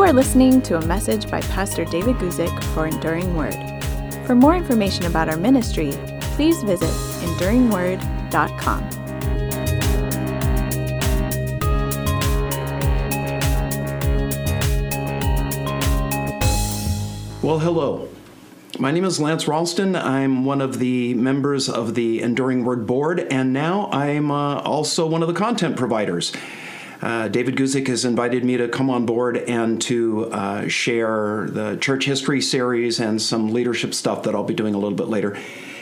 You are listening to a message by Pastor David Guzik for Enduring Word. For more information about our ministry, please visit enduringword.com. Well, hello. My name is Lance Ralston. I'm one of the members of the Enduring Word Board, and now I'm uh, also one of the content providers. Uh, David Guzik has invited me to come on board and to uh, share the church history series and some leadership stuff that I'll be doing a little bit later.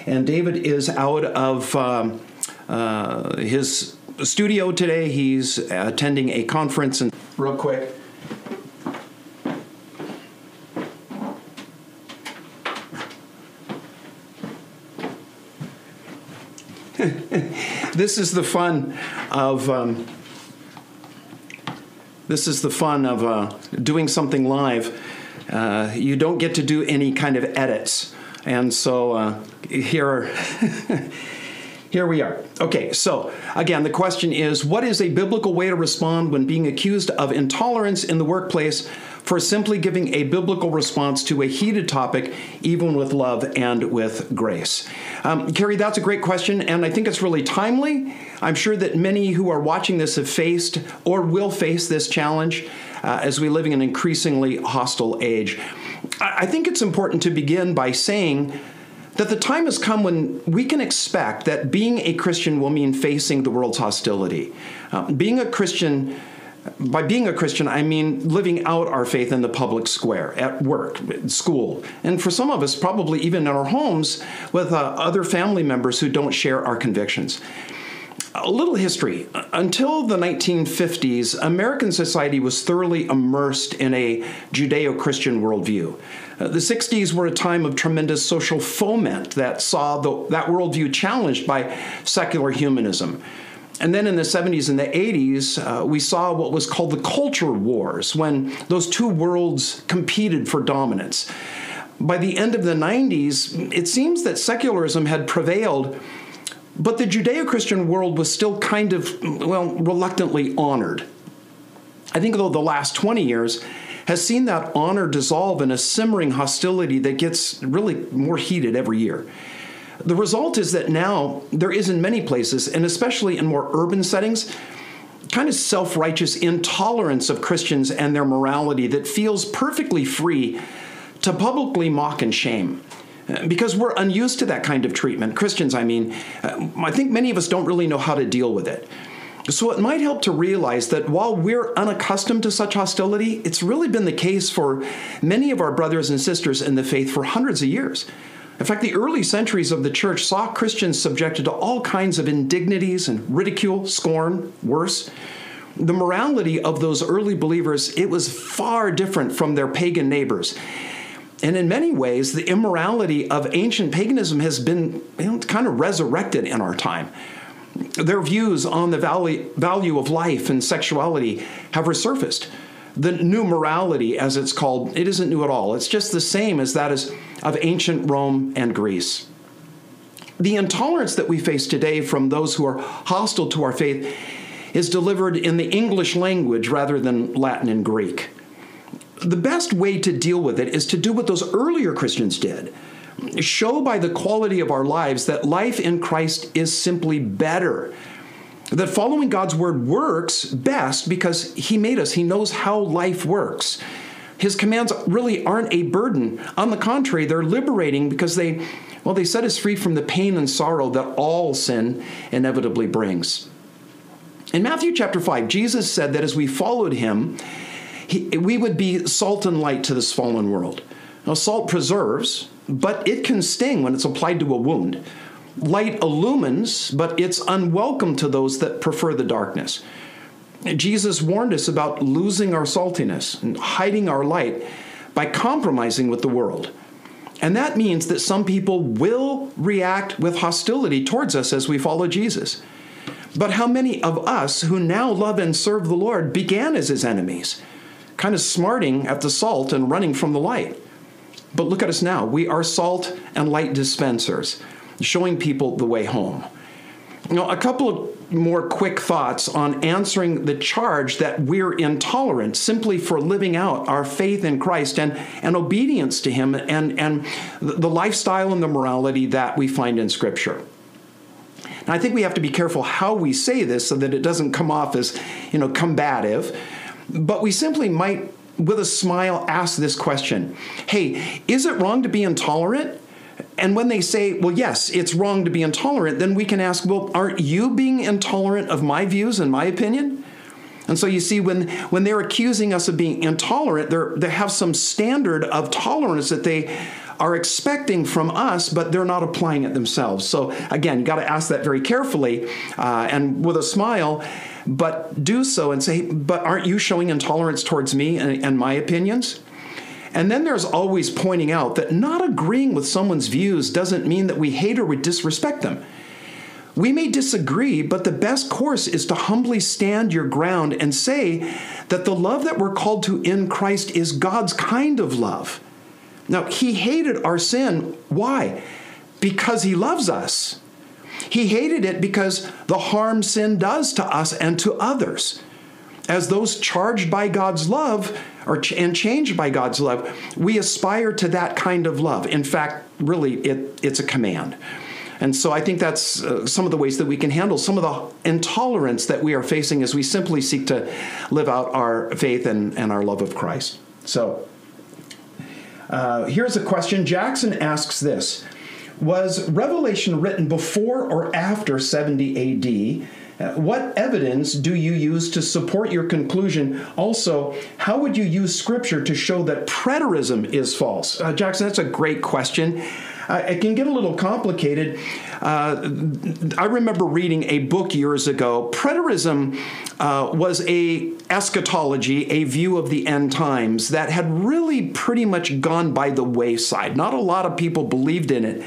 And David is out of um, uh, his studio today. He's attending a conference. And real quick, this is the fun of um, this is the fun of uh, doing something live. Uh, you don't get to do any kind of edits. And so uh, here, here we are. Okay, so again, the question is what is a biblical way to respond when being accused of intolerance in the workplace for simply giving a biblical response to a heated topic, even with love and with grace? Um, Carrie, that's a great question, and I think it's really timely. I'm sure that many who are watching this have faced or will face this challenge uh, as we live in an increasingly hostile age. I think it's important to begin by saying that the time has come when we can expect that being a Christian will mean facing the world's hostility. Uh, being a Christian by being a Christian, I mean living out our faith in the public square, at work, at school, and for some of us, probably even in our homes with uh, other family members who don't share our convictions. A little history. Until the 1950s, American society was thoroughly immersed in a Judeo Christian worldview. Uh, the 60s were a time of tremendous social foment that saw the, that worldview challenged by secular humanism. And then in the 70s and the 80s, uh, we saw what was called the culture wars when those two worlds competed for dominance. By the end of the 90s, it seems that secularism had prevailed but the Judeo Christian world was still kind of, well, reluctantly honored. I think, though, the last 20 years has seen that honor dissolve in a simmering hostility that gets really more heated every year. The result is that now there is, in many places, and especially in more urban settings, kind of self righteous intolerance of Christians and their morality that feels perfectly free to publicly mock and shame because we're unused to that kind of treatment. Christians, I mean, uh, I think many of us don't really know how to deal with it. So it might help to realize that while we're unaccustomed to such hostility, it's really been the case for many of our brothers and sisters in the faith for hundreds of years. In fact, the early centuries of the church saw Christians subjected to all kinds of indignities and ridicule, scorn, worse. The morality of those early believers, it was far different from their pagan neighbors. And in many ways, the immorality of ancient paganism has been you know, kind of resurrected in our time. Their views on the value of life and sexuality have resurfaced. The new morality, as it's called, it isn't new at all. It's just the same as that of ancient Rome and Greece. The intolerance that we face today from those who are hostile to our faith is delivered in the English language rather than Latin and Greek the best way to deal with it is to do what those earlier Christians did show by the quality of our lives that life in Christ is simply better. That following God's word works best because He made us, He knows how life works. His commands really aren't a burden. On the contrary, they're liberating because they, well, they set us free from the pain and sorrow that all sin inevitably brings. In Matthew chapter 5, Jesus said that as we followed Him, he, we would be salt and light to this fallen world. Now, salt preserves, but it can sting when it's applied to a wound. Light illumines, but it's unwelcome to those that prefer the darkness. Jesus warned us about losing our saltiness and hiding our light by compromising with the world. And that means that some people will react with hostility towards us as we follow Jesus. But how many of us who now love and serve the Lord began as his enemies? kind of smarting at the salt and running from the light. But look at us now. We are salt and light dispensers, showing people the way home. Now, a couple of more quick thoughts on answering the charge that we're intolerant simply for living out our faith in Christ and, and obedience to Him and, and the lifestyle and the morality that we find in Scripture. I think we have to be careful how we say this so that it doesn't come off as, you know, combative, but we simply might, with a smile, ask this question Hey, is it wrong to be intolerant? And when they say, well, yes, it's wrong to be intolerant, then we can ask, well, aren't you being intolerant of my views and my opinion? And so you see, when, when they're accusing us of being intolerant, they're, they have some standard of tolerance that they are expecting from us, but they're not applying it themselves. So again, you got to ask that very carefully uh, and with a smile, but do so and say, but aren't you showing intolerance towards me and, and my opinions? And then there's always pointing out that not agreeing with someone's views doesn't mean that we hate or we disrespect them. We may disagree, but the best course is to humbly stand your ground and say that the love that we're called to in Christ is God's kind of love. Now, He hated our sin. Why? Because He loves us. He hated it because the harm sin does to us and to others. As those charged by God's love, or ch- and changed by God's love, we aspire to that kind of love. In fact, really, it, it's a command. And so I think that's uh, some of the ways that we can handle some of the intolerance that we are facing as we simply seek to live out our faith and, and our love of Christ. So uh, here's a question. Jackson asks this Was Revelation written before or after 70 AD? Uh, what evidence do you use to support your conclusion? Also, how would you use scripture to show that preterism is false? Uh, Jackson, that's a great question. Uh, it can get a little complicated. Uh, I remember reading a book years ago. Preterism uh, was a eschatology, a view of the end times that had really pretty much gone by the wayside. Not a lot of people believed in it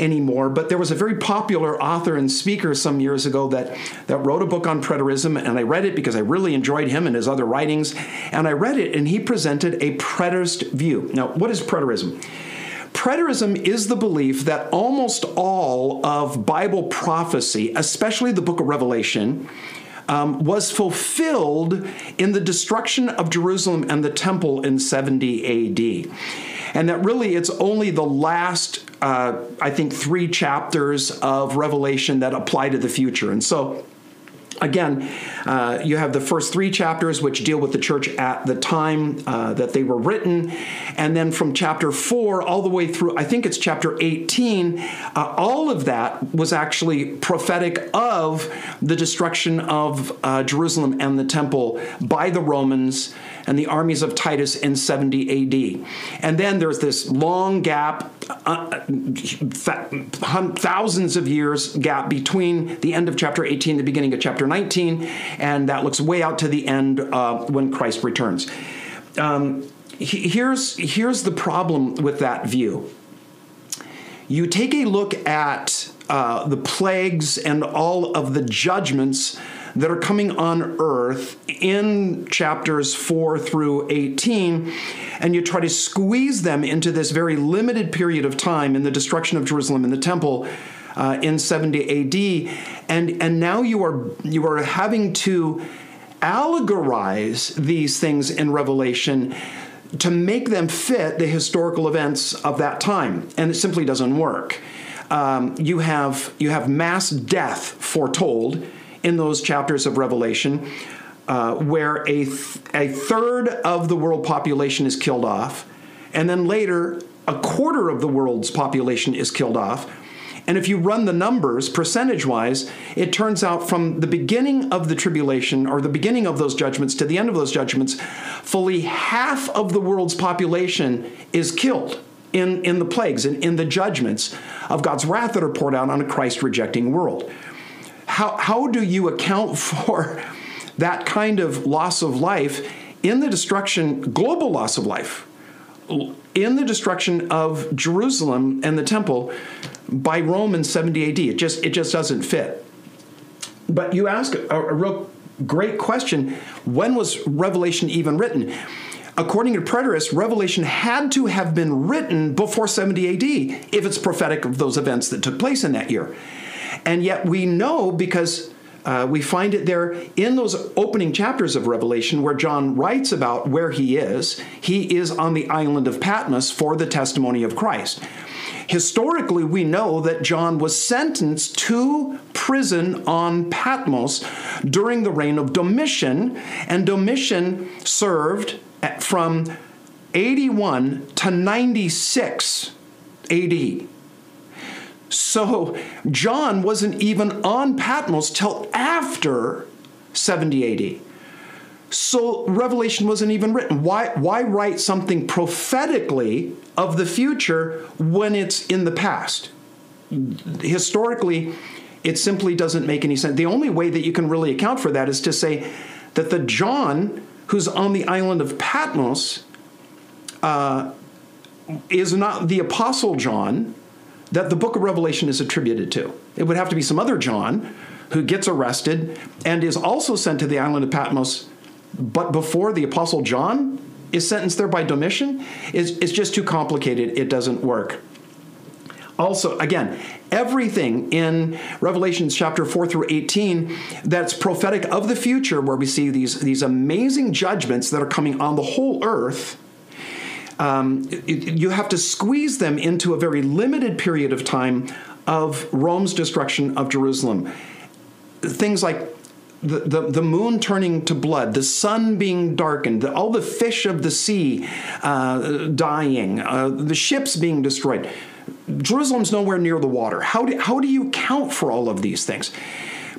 anymore, but there was a very popular author and speaker some years ago that, that wrote a book on preterism, and I read it because I really enjoyed him and his other writings. And I read it, and he presented a preterist view. Now, what is preterism? Preterism is the belief that almost all of Bible prophecy, especially the book of Revelation, um, was fulfilled in the destruction of Jerusalem and the temple in 70 AD. And that really it's only the last, uh, I think, three chapters of Revelation that apply to the future. And so Again, uh, you have the first three chapters, which deal with the church at the time uh, that they were written. And then from chapter four all the way through, I think it's chapter 18, uh, all of that was actually prophetic of the destruction of uh, Jerusalem and the temple by the Romans and the armies of Titus in 70 AD. And then there's this long gap, uh, thousands of years gap between the end of chapter 18 the beginning of chapter 19, and that looks way out to the end uh, when Christ returns. Um, here's, here's the problem with that view. You take a look at uh, the plagues and all of the judgments that are coming on earth in chapters 4 through 18, and you try to squeeze them into this very limited period of time in the destruction of Jerusalem and the temple. Uh, in 70 AD, and and now you are you are having to allegorize these things in Revelation to make them fit the historical events of that time, and it simply doesn't work. Um, you have you have mass death foretold in those chapters of Revelation uh, where a, th- a third of the world population is killed off, and then later a quarter of the world's population is killed off. And if you run the numbers percentage wise, it turns out from the beginning of the tribulation or the beginning of those judgments to the end of those judgments, fully half of the world's population is killed in, in the plagues and in the judgments of God's wrath that are poured out on a Christ rejecting world how, how do you account for that kind of loss of life in the destruction, global loss of life, in the destruction of Jerusalem and the temple by Rome in 70 AD? It just, it just doesn't fit. But you ask a, a real great question when was Revelation even written? according to preterists, Revelation had to have been written before 70 AD if it's prophetic of those events that took place in that year. And yet we know because uh, we find it there in those opening chapters of Revelation where John writes about where he is. He is on the island of Patmos for the testimony of Christ. Historically, we know that John was sentenced to prison on Patmos during the reign of Domitian, and Domitian served from 81 to 96 AD. So John wasn't even on Patmos till after 70 AD. So Revelation wasn't even written. Why, why write something prophetically of the future when it's in the past? Historically, it simply doesn't make any sense. The only way that you can really account for that is to say that the John who's on the island of Patmos uh, is not the Apostle John that the book of Revelation is attributed to. It would have to be some other John who gets arrested and is also sent to the island of Patmos, but before the Apostle John is sentenced there by Domitian. It's, it's just too complicated. It doesn't work. Also, again, everything in Revelations chapter 4 through 18 that's prophetic of the future, where we see these, these amazing judgments that are coming on the whole earth um, you have to squeeze them into a very limited period of time of Rome's destruction of Jerusalem. Things like the, the, the, moon turning to blood, the sun being darkened, the, all the fish of the sea uh, dying, uh, the ships being destroyed. Jerusalem's nowhere near the water. How do, how do you count for all of these things?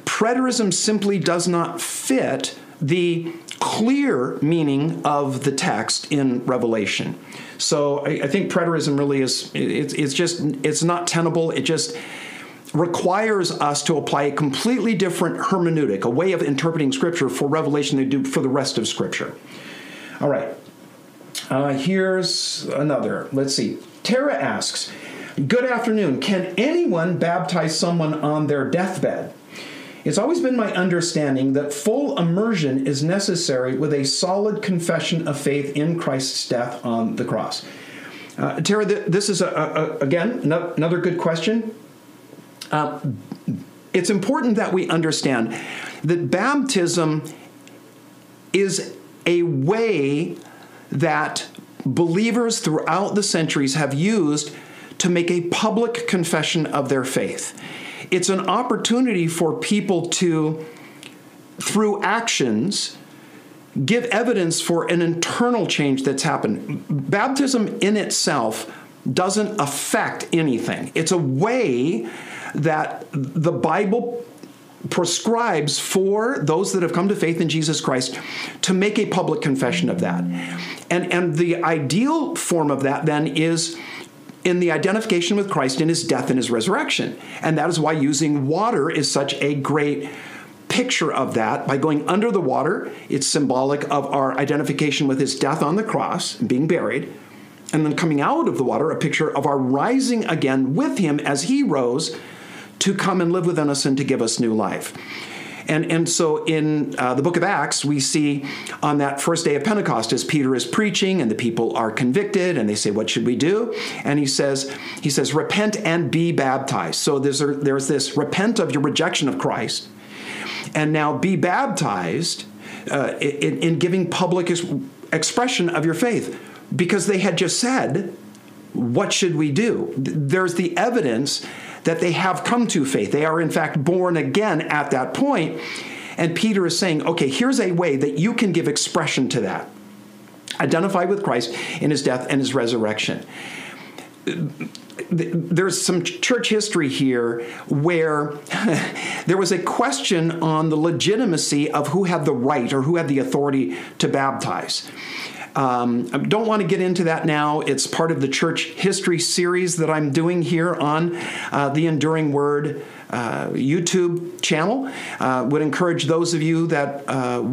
Preterism simply does not fit the clear meaning of the text in Revelation. So I, I think preterism really is it's, it's just it's not tenable. It just requires us to apply a completely different hermeneutic, a way of interpreting Scripture for Revelation than do for the rest of Scripture. All right. Uh, here's another. Let's see. Tara asks, Good afternoon. Can anyone baptize someone on their deathbed? It's always been my understanding that full immersion is necessary with a solid confession of faith in Christ's death on the cross. Uh, Tara, this is a, a, again no, another good question. Uh, it's important that we understand that baptism is a way that believers throughout the centuries have used to make a public confession of their faith it's an opportunity for people to, through actions, give evidence for an internal change that's happened. Baptism in itself doesn't affect anything, it's a way that the Bible prescribes for those that have come to faith in Jesus Christ to make a public confession of that. And, and the ideal form of that then is in the identification with Christ in his death and his resurrection. And that is why using water is such a great picture of that. By going under the water, it's symbolic of our identification with his death on the cross, being buried. And then coming out of the water, a picture of our rising again with him as he rose to come and live within us and to give us new life. And, and so in uh, the book of Acts, we see on that first day of Pentecost, as Peter is preaching and the people are convicted and they say, What should we do? And he says, he says, repent and be baptized. So there's, a, there's this repent of your rejection of Christ, and now be baptized uh, in, in giving public expression of your faith. Because they had just said, What should we do? There's the evidence that they have come to faith. They are, in fact, born again at that point. And Peter is saying, okay, here's a way that you can give expression to that. Identify with Christ in his death and his resurrection. There's some church history here where there was a question on the legitimacy of who had the right or who had the authority to baptize. Um, I don't want to get into that now. It's part of the church history series that I'm doing here on uh, the Enduring Word uh, YouTube channel. Uh, would encourage those of you that uh,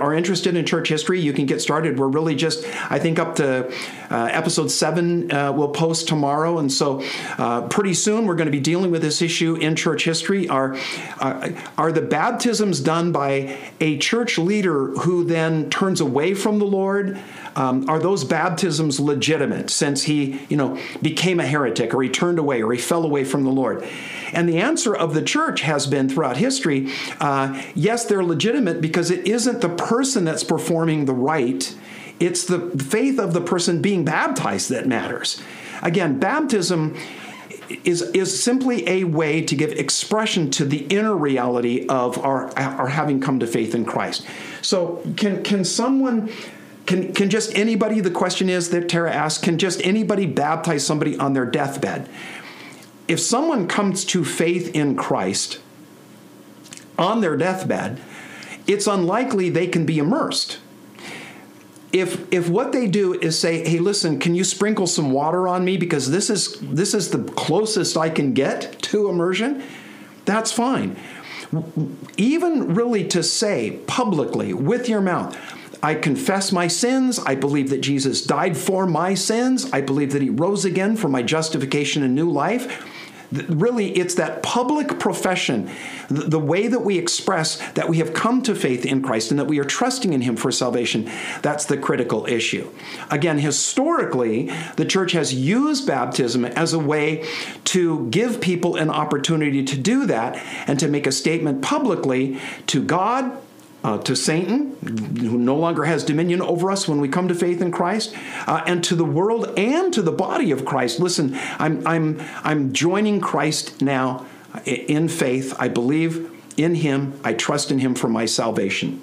are interested in church history, you can get started. We're really just, I think, up to uh, episode seven uh, we'll post tomorrow. And so uh, pretty soon we're going to be dealing with this issue in church history. Are, are the baptisms done by a church leader who then turns away from the Lord? Um, are those baptisms legitimate since he, you know, became a heretic or he turned away or he fell away from the Lord? And the answer of the church has been throughout history. Uh, yes, they're legitimate because it isn't the person that's performing the rite, it's the faith of the person being baptized that matters. Again, baptism is, is simply a way to give expression to the inner reality of our, our having come to faith in Christ. So, can, can someone can, can just anybody, the question is that Tara asked, can just anybody baptize somebody on their deathbed? If someone comes to faith in Christ on their deathbed, it's unlikely they can be immersed. If, if what they do is say, hey, listen, can you sprinkle some water on me because this is this is the closest I can get to immersion, that's fine. Even really to say publicly with your mouth, I confess my sins. I believe that Jesus died for my sins. I believe that he rose again for my justification and new life. Really, it's that public profession, the way that we express that we have come to faith in Christ and that we are trusting in Him for salvation, that's the critical issue. Again, historically, the church has used baptism as a way to give people an opportunity to do that and to make a statement publicly to God, uh, to Satan, who no longer has dominion over us when we come to faith in Christ, uh, and to the world and to the body of Christ. Listen, I'm, I'm, I'm joining Christ now in faith. I believe in Him, I trust in Him for my salvation.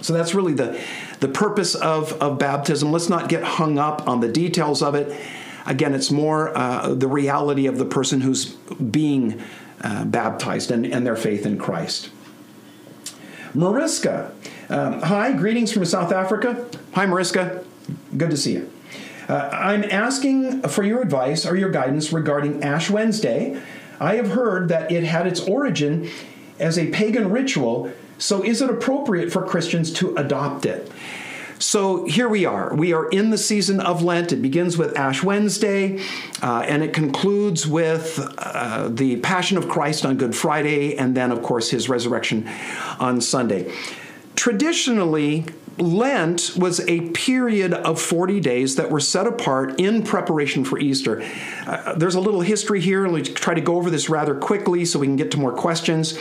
So that's really the, the purpose of, of baptism. Let's not get hung up on the details of it. Again, it's more uh, the reality of the person who's being uh, baptized and, and their faith in Christ. Mariska. Um, hi, greetings from South Africa. Hi, Mariska. Good to see you. Uh, I'm asking for your advice or your guidance regarding Ash Wednesday. I have heard that it had its origin as a pagan ritual, so is it appropriate for Christians to adopt it? So here we are. We are in the season of Lent. It begins with Ash Wednesday, uh, and it concludes with uh, the Passion of Christ on Good Friday, and then, of course, his resurrection on Sunday. Traditionally, Lent was a period of 40 days that were set apart in preparation for Easter. Uh, there's a little history here, and we try to go over this rather quickly so we can get to more questions.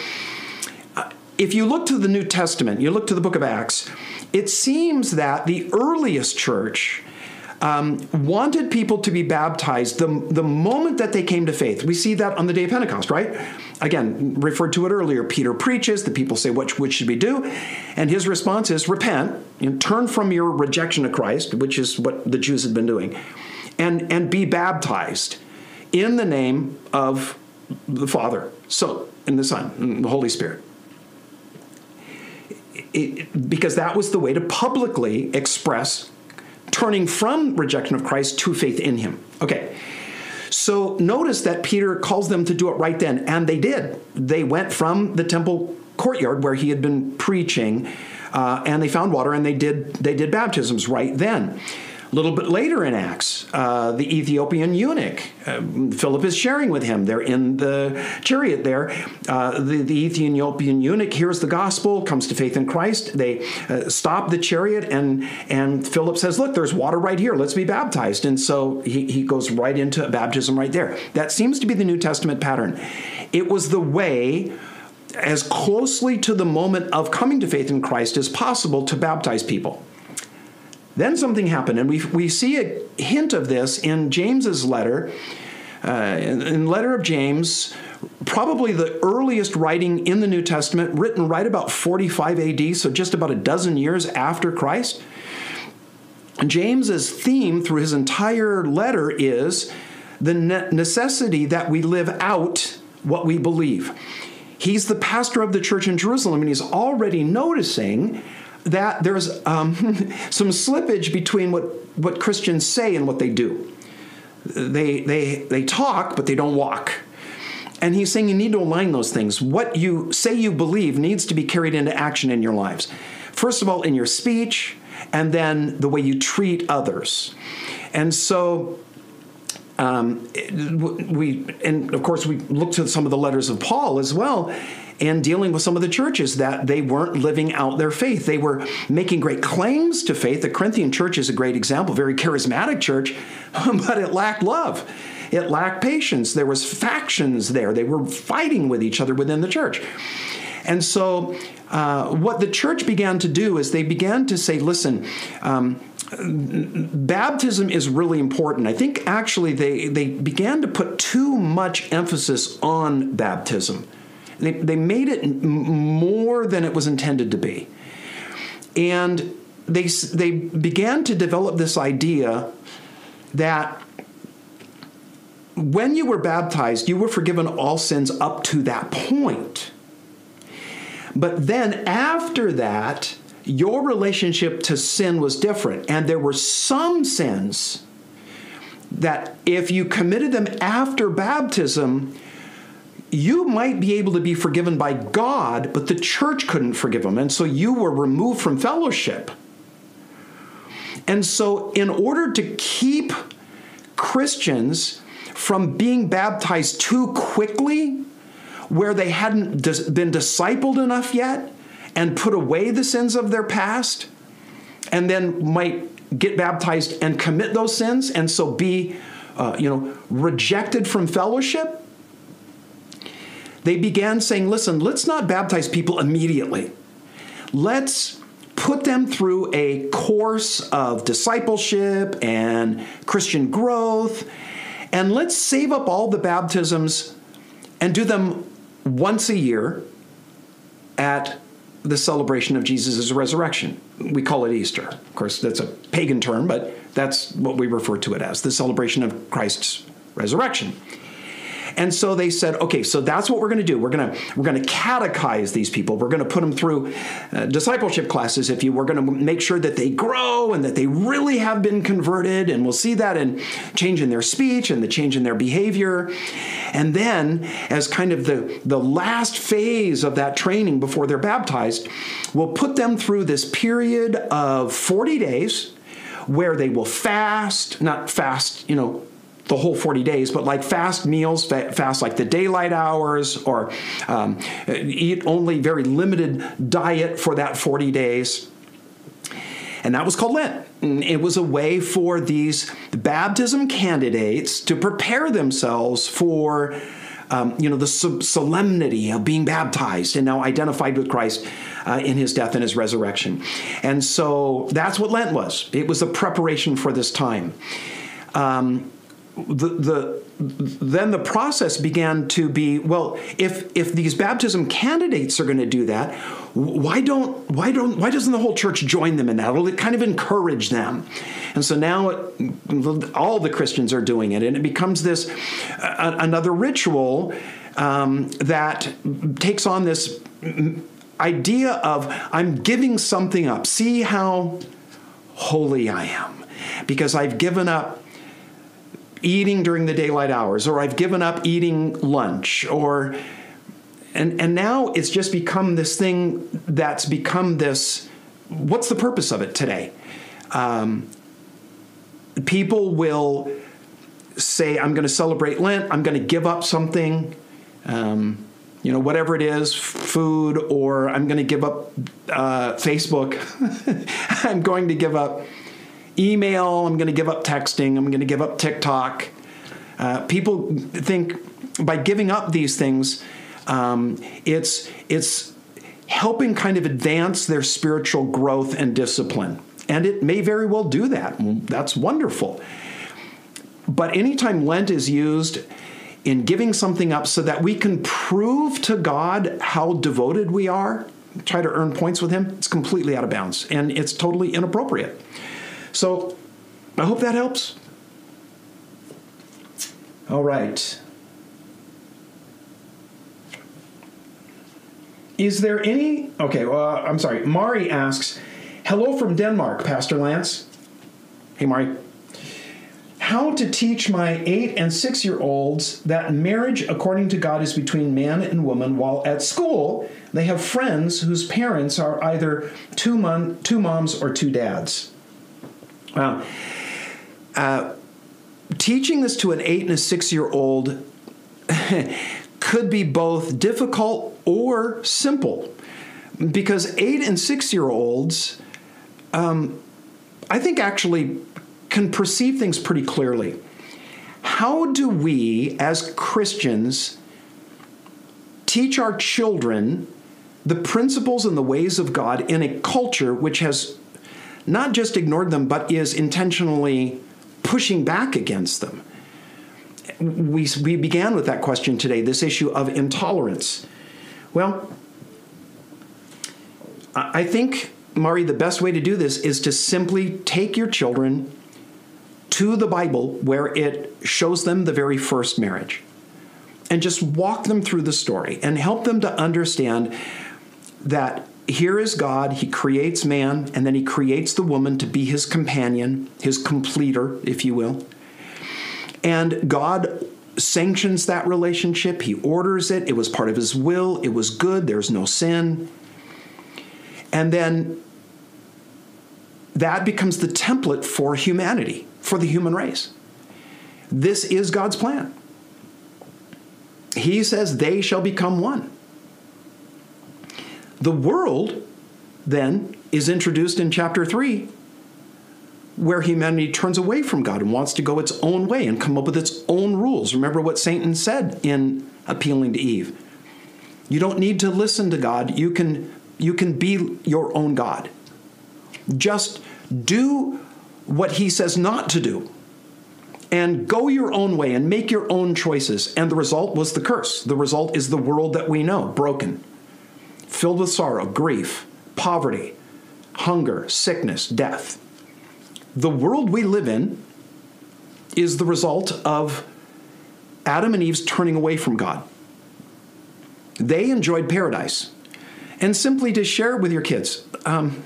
If you look to the New Testament, you look to the book of Acts, it seems that the earliest church um, wanted people to be baptized the, the moment that they came to faith. We see that on the day of Pentecost, right? Again, referred to it earlier. Peter preaches, the people say, What, what should we do? And his response is, Repent, and turn from your rejection of Christ, which is what the Jews had been doing, and, and be baptized in the name of the Father, so, and the Son, and the Holy Spirit it, because that was the way to publicly express turning from rejection of Christ to faith in him. Okay. So notice that Peter calls them to do it right then, and they did. They went from the temple courtyard where he had been preaching, uh, and they found water, and they did they did baptisms right then. A little bit later in Acts, uh, the Ethiopian eunuch, uh, Philip is sharing with him. They're in the chariot there. Uh, the, the, Ethiopian eunuch hears the gospel, comes to faith in Christ. They uh, stop the chariot, and, and Philip says, Look, there's water right here. Let's be baptized. And so he, he goes right into baptism right there. That seems to be the New Testament pattern. It was the way as closely to the moment of coming to faith in Christ as possible to baptize people. Then something happened, and we, we see a hint of this in James's letter. Uh, in, in letter of James, probably the earliest writing in the New Testament, written right about 45 AD, so just about a dozen years after Christ. James's theme through his entire letter is the necessity that we live out what we believe. He's the pastor of the church in Jerusalem, and he's already noticing that there's um, some slippage between what, what Christians say and what they do. They, they, they talk, but they don't walk. And he's saying you need to align those things. What you say you believe needs to be carried into action in your lives. First of all, in your speech, and then the way you treat others. And so um, we, and of course, we look to some of the letters of Paul as well and dealing with some of the churches that they weren't living out their faith. They were making great claims to faith. The Corinthian church is a great example, very charismatic church, but it lacked love. it lacked patience. There was factions there. They were fighting with each other within the church. And so, uh, what the church began to do is they began to say, listen, um, baptism is really important. I think actually they, they began to put too much emphasis on baptism. They, they made it more than it was intended to be. And they, they began to develop this idea that when you were baptized, you were forgiven all sins up to that point. But then after that, your relationship to sin was different. And there were some sins that if you committed them after baptism, you might be able to be forgiven by God, but the church couldn't forgive them. And so you were removed from fellowship. And so, in order to keep Christians from being baptized too quickly, where they hadn't been discipled enough yet, and put away the sins of their past, and then might get baptized and commit those sins, and so be, uh, you know, rejected from fellowship. They began saying, "Listen, let's not baptize people immediately. Let's." Put them through a course of discipleship and Christian growth, and let's save up all the baptisms and do them once a year at the celebration of Jesus' resurrection. We call it Easter. Of course, that's a pagan term, but that's what we refer to it as the celebration of Christ's resurrection. And so they said, okay, so that's what we're going to do. We're going to we're going to catechize these people. We're going to put them through uh, discipleship classes. If you, we're going to make sure that they grow and that they really have been converted, and we'll see that in change in their speech and the change in their behavior. And then, as kind of the the last phase of that training before they're baptized, we'll put them through this period of 40 days where they will fast, not fast, you know, the whole 40 days, but like fast meals, fast like the daylight hours, or um, eat only very limited diet for that 40 days. And that was called Lent. It was a way for these baptism candidates to prepare themselves for. Um, you know the solemnity of being baptized and now identified with Christ uh, in his death and his resurrection, and so that's what Lent was. It was a preparation for this time. Um, the, the then the process began to be well if if these baptism candidates are going to do that why don't why don't why doesn't the whole church join them in that? It'll kind of encourage them. And so now it, all the christians are doing it and it becomes this another ritual um, that takes on this idea of i'm giving something up. See how holy i am because i've given up eating during the daylight hours, or I've given up eating lunch, or and and now it's just become this thing that's become this. What's the purpose of it today? Um, people will say, "I'm going to celebrate Lent. I'm going to give up something." Um, you know, whatever it is, food, or I'm going to give up uh, Facebook. I'm going to give up email, I'm going to give up texting, I'm going to give up TikTok. Uh, people think by giving up these things, um, it's it's helping kind of advance their spiritual growth and discipline, and it may very well do that. That's wonderful. But anytime Lent is used in giving something up so that we can prove to God how devoted we are, try to earn points with Him, it's completely out of bounds and it's totally inappropriate. So I hope that helps. All right. Is there any. Okay, well, I'm sorry. Mari asks Hello from Denmark, Pastor Lance. Hey, Mari. How to teach my eight and six year olds that marriage, according to God, is between man and woman, while at school they have friends whose parents are either two, two moms or two dads. Wow. Uh, teaching this to an eight and a six year old could be both difficult or simple because eight and six year olds, um, I think, actually can perceive things pretty clearly. how do we as Christians teach our children the principles and the ways of God in a culture which has not just ignored them, but is intentionally pushing back against them? We, we began with that question today this issue of intolerance. Well, I think, Mari, the best way to do this is to simply take your children to the Bible where it shows them the very first marriage and just walk them through the story and help them to understand that here is God, He creates man, and then He creates the woman to be His companion, His completer, if you will. And God sanctions that relationship, He orders it, it was part of His will, it was good, there's no sin. And then that becomes the template for humanity, for the human race. This is God's plan. He says they shall become one. The world, then, is introduced in chapter 3, where humanity turns away from God and wants to go its own way and come up with its own rules. Remember what Satan said in appealing to Eve. You don't need to listen to God. You can you can be your own God. Just do what he says not to do and go your own way and make your own choices. And the result was the curse. The result is the world that we know broken, filled with sorrow, grief, poverty, hunger, sickness, death. The world we live in is the result of Adam and Eve's turning away from God. They enjoyed paradise and simply to share it with your kids. Um,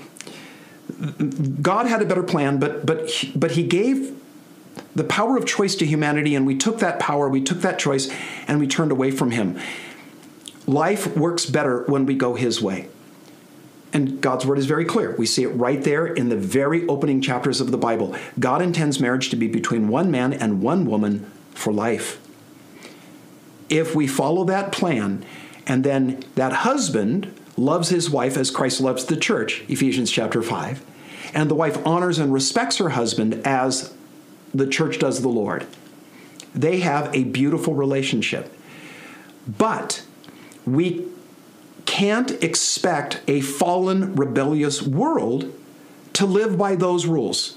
God had a better plan, but but but He gave the power of choice to humanity, and we took that power, we took that choice, and we turned away from Him. Life works better when we go His way. And God's word is very clear. We see it right there in the very opening chapters of the Bible. God intends marriage to be between one man and one woman for life. If we follow that plan, and then that husband loves his wife as Christ loves the church, Ephesians chapter 5. And the wife honors and respects her husband as the church does the Lord. They have a beautiful relationship. But we can't expect a fallen, rebellious world to live by those rules.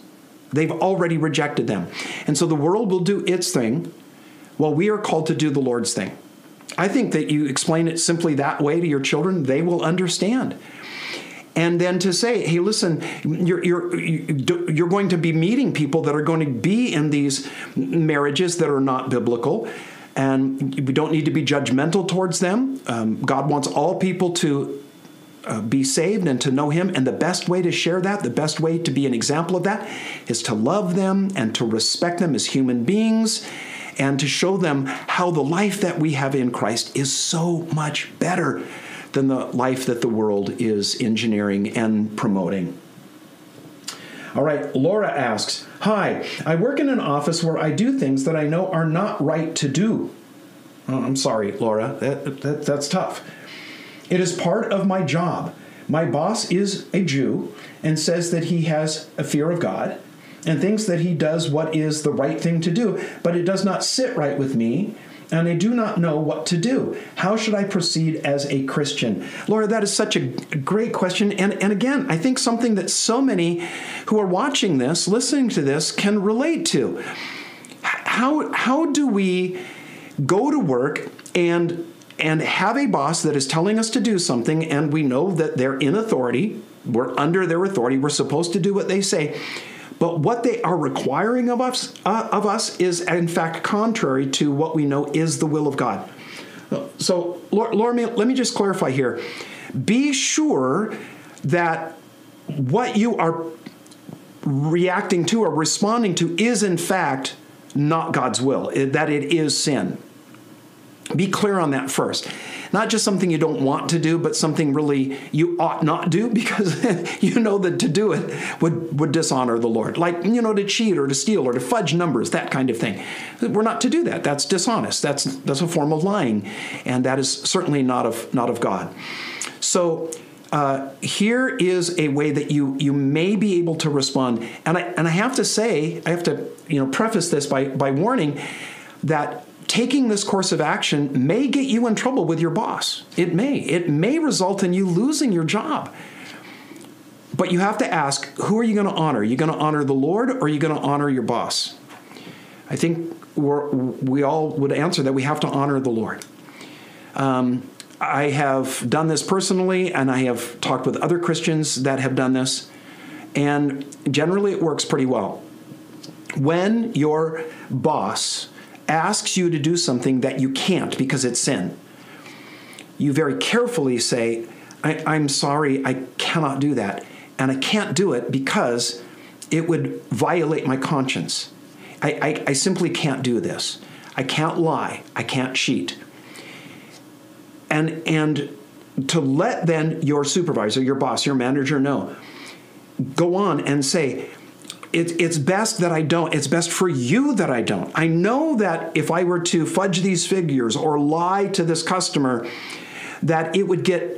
They've already rejected them. And so the world will do its thing while we are called to do the Lord's thing. I think that you explain it simply that way to your children, they will understand. And then to say, hey, listen, you're, you're, you're going to be meeting people that are going to be in these marriages that are not biblical. And we don't need to be judgmental towards them. Um, God wants all people to uh, be saved and to know Him. And the best way to share that, the best way to be an example of that, is to love them and to respect them as human beings and to show them how the life that we have in Christ is so much better than the life that the world is engineering and promoting. All right, Laura asks Hi, I work in an office where I do things that I know are not right to do. Oh, I'm sorry, Laura, that, that, that's tough. It is part of my job. My boss is a Jew and says that he has a fear of God and thinks that he does what is the right thing to do, but it does not sit right with me, and I do not know what to do. How should I proceed as a Christian? Laura, that is such a great question. And, and again, I think something that so many who are watching this, listening to this, can relate to. How, how do we go to work and and have a boss that is telling us to do something and we know that they're in authority we're under their authority we're supposed to do what they say but what they are requiring of us, uh, of us is, in fact, contrary to what we know is the will of God. So, Laura, let me just clarify here. Be sure that what you are reacting to or responding to is, in fact, not God's will, that it is sin. Be clear on that first. Not just something you don't want to do, but something really you ought not do because you know that to do it would, would dishonor the Lord. Like, you know, to cheat or to steal or to fudge numbers, that kind of thing. We're not to do that. That's dishonest. That's that's a form of lying. And that is certainly not of not of God. So uh, here is a way that you you may be able to respond. And I and I have to say, I have to you know preface this by by warning that taking this course of action may get you in trouble with your boss. It may. It may result in you losing your job. But you have to ask who are you going to honor? Are you going to honor the Lord or are you going to honor your boss? I think we all would answer that we have to honor the Lord. Um, I have done this personally, and I have talked with other Christians that have done this, and generally it works pretty well. When your boss asks you to do something that you can't because it's sin, you very carefully say, I, am sorry, I cannot do that. And I can't do it because it would violate my conscience. I, I, I simply can't do this. I can't lie. I can't cheat. And, and to let then your supervisor, your boss, your manager know, go on and say, it, it's best that I don't. It's best for you that I don't. I know that if I were to fudge these figures or lie to this customer, that it would get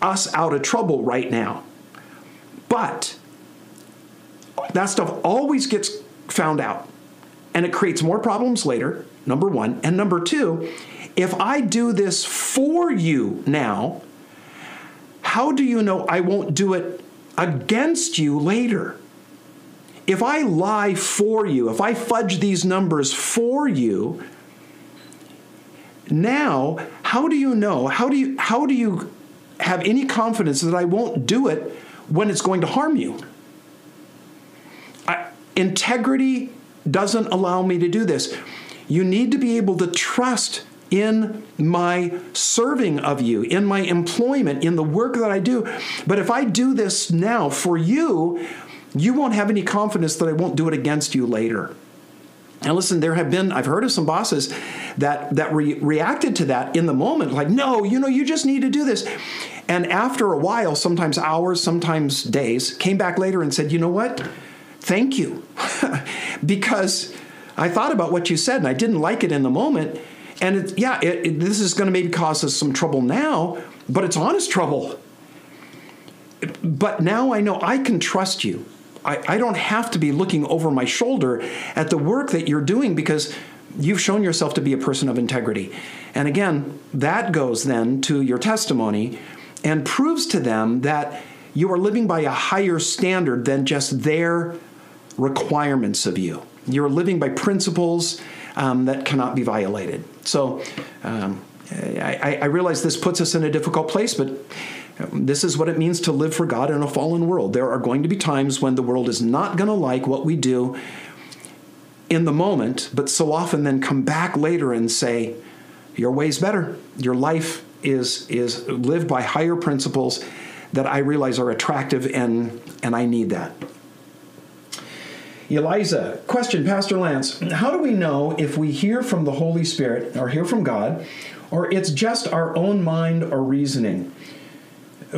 us out of trouble right now. But that stuff always gets found out and it creates more problems later, number one. And number two, if I do this for you now, how do you know I won't do it against you later? If I lie for you, if I fudge these numbers for you, now how do you know? How do you how do you have any confidence that I won't do it when it's going to harm you? I, integrity doesn't allow me to do this. You need to be able to trust in my serving of you, in my employment, in the work that I do. But if I do this now for you, you won't have any confidence that I won't do it against you later. And listen, there have been, I've heard of some bosses that, that re- reacted to that in the moment, like, no, you know, you just need to do this. And after a while, sometimes hours, sometimes days, came back later and said, you know what? Thank you. because I thought about what you said and I didn't like it in the moment. And it, yeah, it, it, this is going to maybe cause us some trouble now, but it's honest trouble. But now I know I can trust you. I, I don't have to be looking over my shoulder at the work that you're doing because you've shown yourself to be a person of integrity. And again, that goes then to your testimony and proves to them that you are living by a higher standard than just their requirements of you. You're living by principles um, that cannot be violated. So um, I, I realize this puts us in a difficult place, but this is what it means to live for God in a fallen world. There are going to be times when the world is not going to like what we do in the moment, but so often then come back later and say, Your way's better. Your life is, is lived by higher principles that I realize are attractive, and, and I need that. Eliza, question, Pastor Lance, how do we know if we hear from the Holy Spirit or hear from God, or it's just our own mind or reasoning?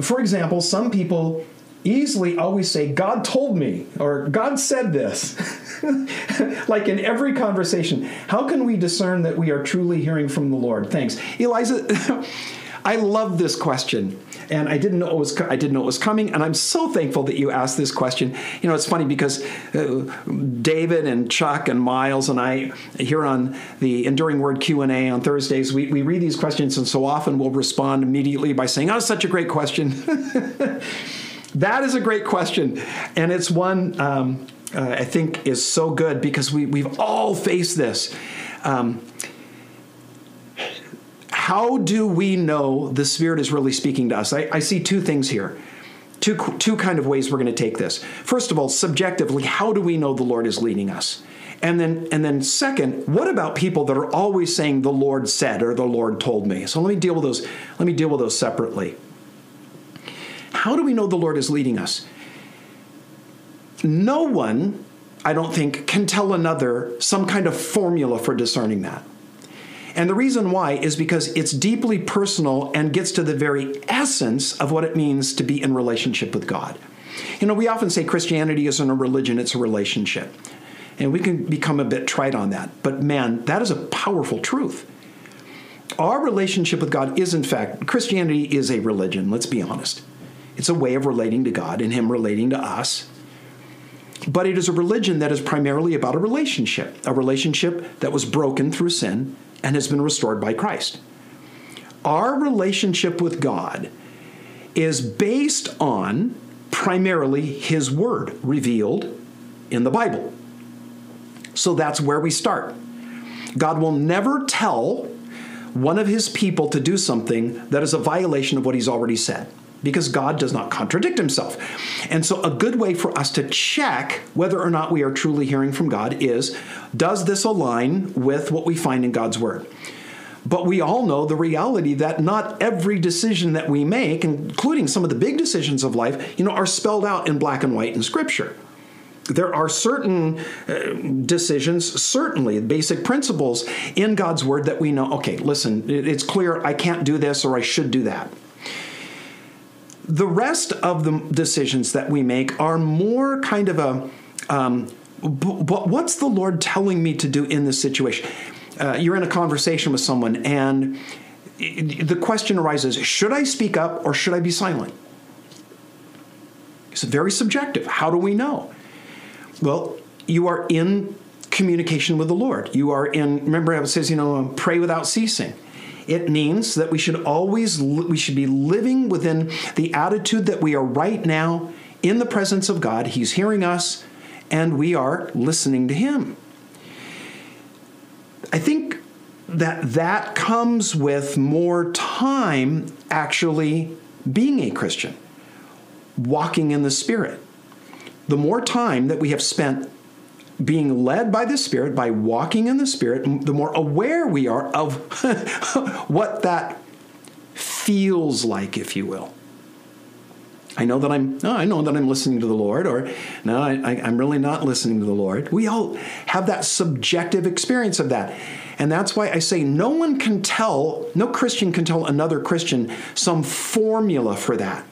For example, some people easily always say, God told me, or God said this. like in every conversation, how can we discern that we are truly hearing from the Lord? Thanks. Eliza, I love this question and I didn't know it was I didn't know it was coming, and I'm so thankful that you asked this question. You know, it's funny because uh, David and Chuck and Miles and I here on the Enduring Word Q and A on Thursdays, we, we read these questions, and so often we'll respond immediately by saying, "Oh, such a great question." that is a great question, and it's one um, uh, I think is so good because we we've all faced this. Um, how do we know the Spirit is really speaking to us? I, I see two things here. Two, two kind of ways we're going to take this. First of all, subjectively, how do we know the Lord is leading us? And then, and then second, what about people that are always saying the Lord said or the Lord told me? So let me deal with those. Let me deal with those separately. How do we know the Lord is leading us? No one, I don't think, can tell another some kind of formula for discerning that. And the reason why is because it's deeply personal and gets to the very essence of what it means to be in relationship with God. You know, we often say Christianity isn't a religion, it's a relationship. And we can become a bit trite on that. But man, that is a powerful truth. Our relationship with God is, in fact, Christianity is a religion, let's be honest. It's a way of relating to God and Him relating to us. but it is a religion that is primarily about a relationship, a relationship that was broken through sin and has been restored by Christ. Our relationship with God is based on primarily His Word revealed in the Bible. So that's where we start. God will never tell one of His people to do something that is a violation of what He's already said because God does not contradict himself. And so, a good way for us to check whether or not we are truly hearing from God is does this align with what we find in God's Word? But we all know the reality that not every decision that we make, including some of the big decisions of life, you know, are spelled out in black and white in Scripture. There are certain uh, decisions, certainly basic principles in God's Word that we know, okay, listen, it's clear I can't do this or I should do that. The rest of the decisions that we make are more kind of a, um, but what's the Lord telling me to do in this situation? Uh, you're in a conversation with someone and the question arises should I speak up or should I be silent? It's very subjective. How do we know? Well, you are in communication with the Lord. You are in, remember, it says, you know, pray without ceasing. It means that we should always we should be living within the attitude that we are right now in the presence of God. He's hearing us and we are listening to him. I think that that comes with more time actually being a Christian, walking in the Spirit. The more time that we have spent being led by the Spirit, by walking in the Spirit, the more aware we are of what that feels like, if you will. I know that I'm no, I know that I'm listening to the Lord, or no, I, am really not listening to the Lord. We all have that subjective experience of that. And that's why I say no one can tell, no Christian can tell another Christian some formula for that,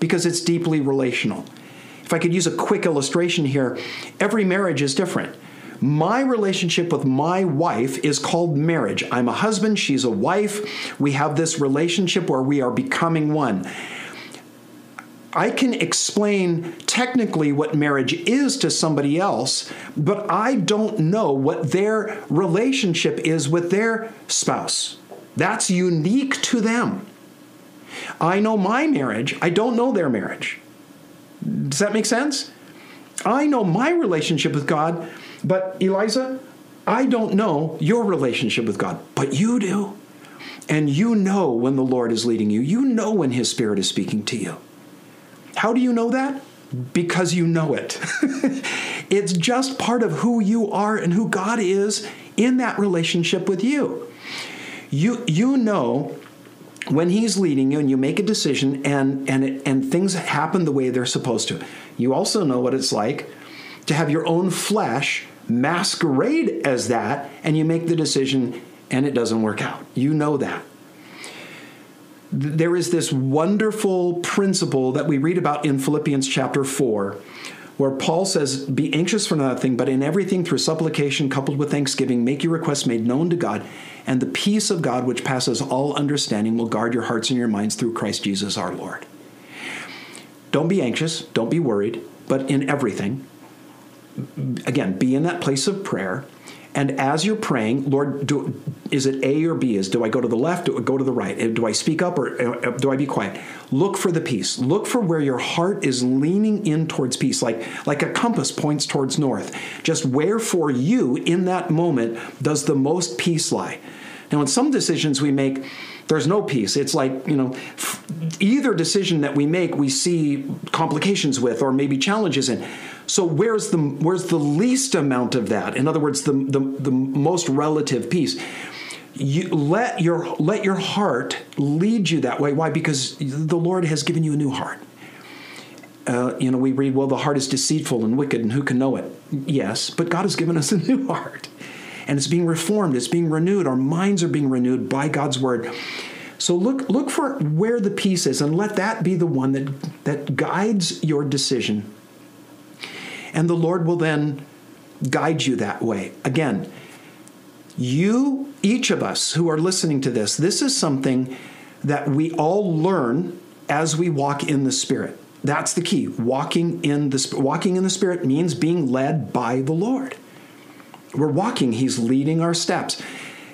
because it's deeply relational. If I could use a quick illustration here, every marriage is different. My relationship with my wife is called marriage. I'm a husband, she's a wife. We have this relationship where we are becoming one. I can explain technically what marriage is to somebody else, but I don't know what their relationship is with their spouse. That's unique to them. I know my marriage, I don't know their marriage. Does that make sense? I know my relationship with God, but Eliza, I don't know your relationship with God, but you do. And you know when the Lord is leading you, you know when His Spirit is speaking to you. How do you know that? Because you know it. it's just part of who you are and who God is in that relationship with you. You, you know when he's leading you and you make a decision and and it, and things happen the way they're supposed to you also know what it's like to have your own flesh masquerade as that and you make the decision and it doesn't work out. You know that. There is this wonderful principle that we read about in Philippians chapter 4 where Paul says, Be anxious for nothing, but in everything through supplication coupled with thanksgiving, make your requests made known to God, and the peace of God, which passes all understanding, will guard your hearts and your minds through Christ Jesus our Lord. Don't be anxious, don't be worried, but in everything, again, be in that place of prayer and as you're praying, Lord, do, is it A or B? Is do I go to the left? Do I go to the right? Do I speak up or uh, do I be quiet? Look for the peace. Look for where your heart is leaning in towards peace, like like a compass points towards north. Just where for you in that moment does the most peace lie? Now, in some decisions we make, there's no peace. It's like, you know, either decision that we make, we see complications with or maybe challenges in. So where's the where's the least amount of that? In other words, the the, the most relative peace. You let your let your heart lead you that way. Why? Because the Lord has given you a new heart. Uh, you know, we read, well, the heart is deceitful and wicked, and who can know it? Yes, but God has given us a new heart. And it's being reformed, it's being renewed. Our minds are being renewed by God's word. So look, look for where the peace is and let that be the one that, that guides your decision and the Lord will then guide you that way. Again, you, each of us who are listening to this, this is something that we all learn as we walk in the Spirit. That's the key. Walking in the walking in the Spirit means being led by the Lord. We're walking, He's leading our steps.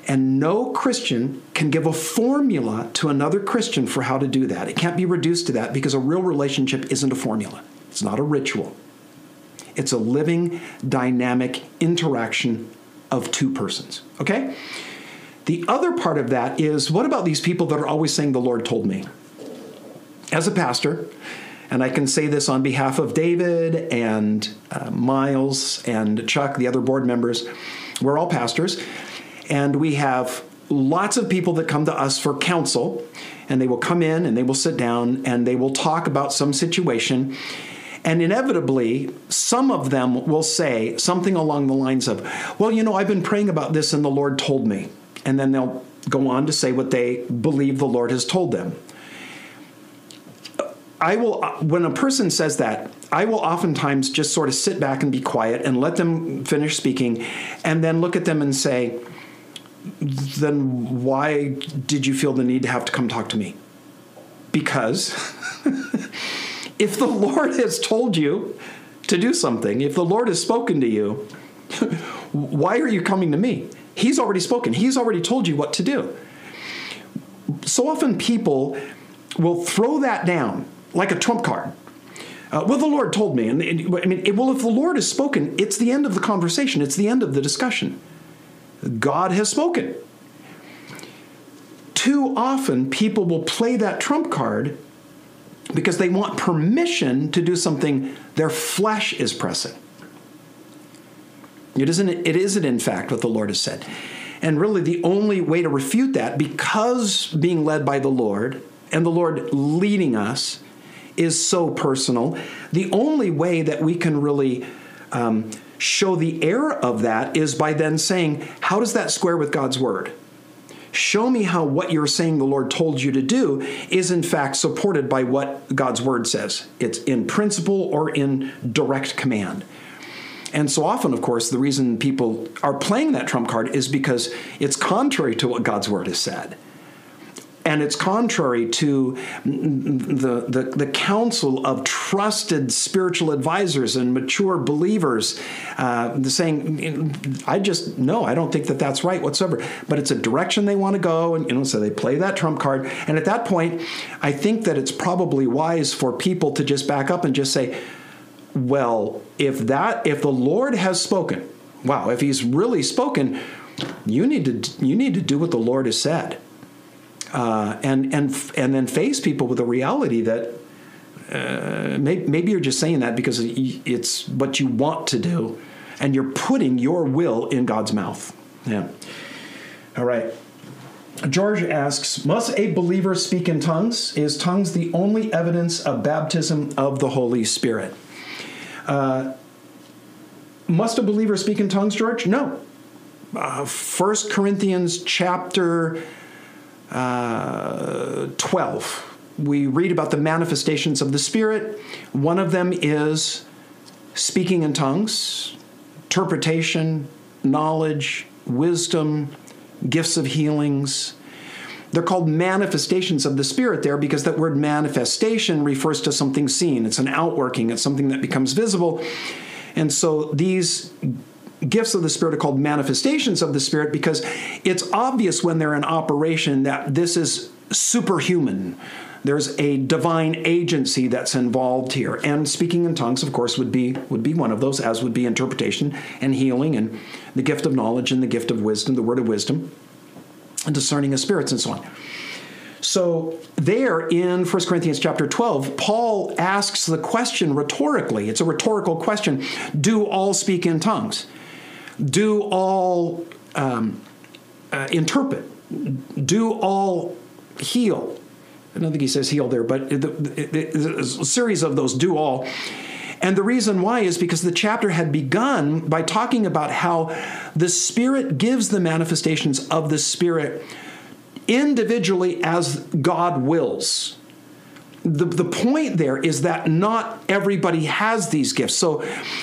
And no Christian can give a formula to another Christian for how to do that. It can't be reduced to that because a real relationship isn't a formula, it's not a ritual. It's a living, dynamic interaction of two persons. Okay? The other part of that is what about these people that are always saying, The Lord told me? As a pastor, and I can say this on behalf of David and uh, Miles and Chuck, the other board members. We're all pastors, and we have lots of people that come to us for counsel, and they will come in and they will sit down and they will talk about some situation. And inevitably, some of them will say something along the lines of, Well, you know, I've been praying about this and the Lord told me. And then they'll go on to say what they believe the Lord has told them. I will, uh, when a person says that, I will oftentimes just sort of sit back and be quiet and let them finish speaking and then look at them and say, then why did you feel the need to have to come talk to me? Because if the Lord has told you to do something, if the Lord has spoken to you, why are you coming to me? He's already spoken, He's already told you what to do. So often people will throw that down like a trump card. Uh, well, the Lord told me, and, and I mean, it, well, if the Lord has spoken, it's the end of the conversation. It's the end of the discussion. God has spoken. Too often, people will play that trump card because they want permission to do something their flesh is pressing. It isn't, it isn't, in fact, what the Lord has said. And really, the only way to refute that, because being led by the Lord and the Lord leading us, is so personal. The only way that we can really um, show the error of that is by then saying, How does that square with God's word? Show me how what you're saying the Lord told you to do is in fact supported by what God's word says. It's in principle or in direct command. And so often, of course, the reason people are playing that trump card is because it's contrary to what God's word has said and it's contrary to the, the, the, counsel of trusted spiritual advisors and mature believers uh, saying, I just, no, I don't think that that's right whatsoever. But it's a direction they want to go, and you know, so they play that trump card. And at that point, I think that it's probably wise for people to just back up and just say, well, if that, if the Lord has spoken, wow, if he's really spoken, you need to you need to do what the Lord has said uh, and and and then face people with the reality that uh, maybe, maybe you're just saying that because it's what you want to do, and you're putting your will in God's mouth. Yeah. All right. George asks, must a believer speak in tongues? Is tongues the only evidence of baptism of the Holy Spirit? Uh, must a believer speak in tongues, George? No. Uh, 1 Corinthians chapter uh, 12, we read about the manifestations of the Spirit. One of them is speaking in tongues, interpretation, knowledge, wisdom, gifts of healings. They're called manifestations of the Spirit there because that word manifestation refers to something seen. It's an outworking, it's something that becomes visible. And so these gifts of the Spirit are called manifestations of the Spirit because it's obvious when they're in operation that this is superhuman. There's a divine agency that's involved here, and speaking in tongues, of course, would be would be one of those, as would be interpretation and healing, and the gift of knowledge and the gift of wisdom, the word of wisdom, and discerning of spirits, and so on. So there in 1 Corinthians chapter 12, Paul asks the question rhetorically. It's a rhetorical question Do all speak in tongues? Do all um, uh, interpret, do all heal. I don't think he says heal there, but a series of those do all. And the reason why is because the chapter had begun by talking about how the Spirit gives the manifestations of the Spirit individually as God wills the, the point there is that not everybody has these gifts. So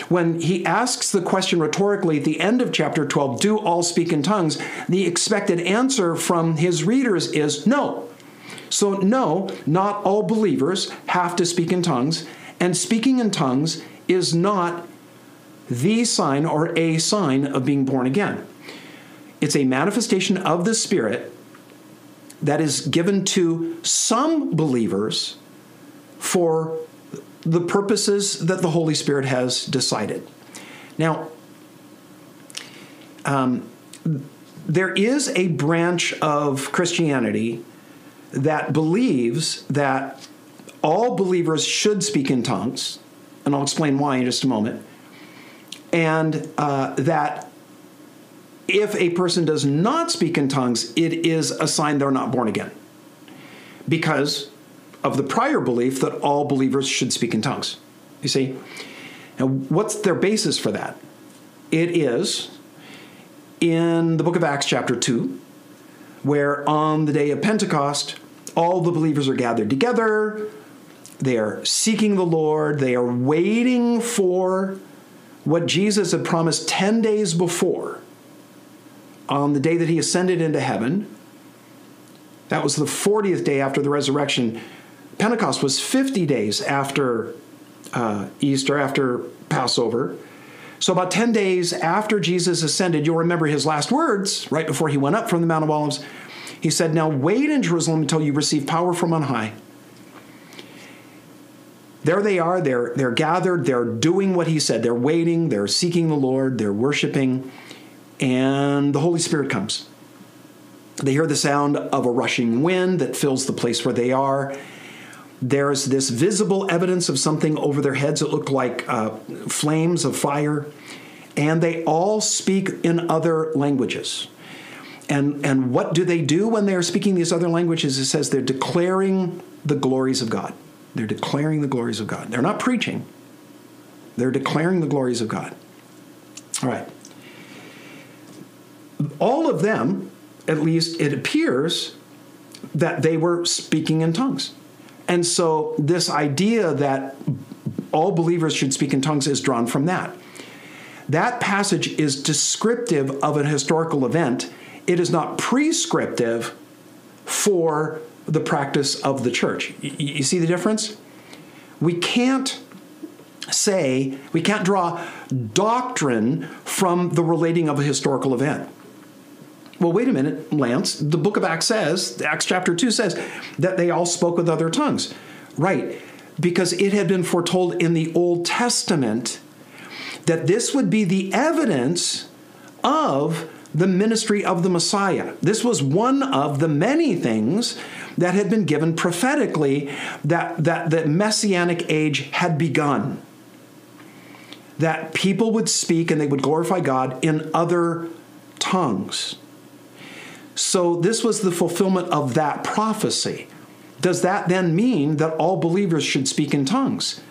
when he asks the question rhetorically at the end of chapter 12, do all speak in tongues? The expected answer from his readers is no. So, no, not all believers have to speak in tongues, and speaking in tongues is not the sign or a sign of being born again. It's a manifestation of the Spirit that is given to some believers for the purposes that the Holy Spirit has decided. Now, um, there is a branch of Christianity that believes that all believers should speak in tongues, and I'll explain why in just a moment, and uh, that if a person does not speak in tongues, it is a sign they're not born again. Because of the prior belief that all believers should speak in tongues. You see? Now, what's their basis for that? It is in the book of Acts, chapter 2, where on the day of Pentecost, all the believers are gathered together. They are seeking the Lord. They are waiting for what Jesus had promised 10 days before on the day that he ascended into heaven. That was the 40th day after the resurrection. Pentecost was 50 days after uh, Easter, after Passover. So, about 10 days after Jesus ascended, you'll remember his last words right before he went up from the Mount of Olives. He said, Now wait in Jerusalem until you receive power from on high. There they are, they're, they're gathered, they're doing what he said. They're waiting, they're seeking the Lord, they're worshiping, and the Holy Spirit comes. They hear the sound of a rushing wind that fills the place where they are there's this visible evidence of something over their heads that looked like uh, flames of fire, and they all speak in other languages. And, and what do they do when they're speaking these other languages? It says they're declaring the glories of God. They're declaring the glories of God. They're not preaching, they're declaring the glories of God. All right. All of them, at least it appears, that they were speaking in tongues. And so, this idea that all believers should speak in tongues is drawn from that. That passage is descriptive of an historical event, it is not prescriptive for the practice of the church. You see the difference? We can't say, we can't draw doctrine from the relating of a historical event. Well, wait a minute, Lance. The book of Acts says, Acts chapter 2 says, that they all spoke with other tongues. Right, because it had been foretold in the Old Testament that this would be the evidence of the ministry of the Messiah. This was one of the many things that had been given prophetically that, that the messianic age had begun. That people would speak and they would glorify God in other tongues. So, this was the fulfillment of that prophecy. Does that then mean that all believers should speak in tongues?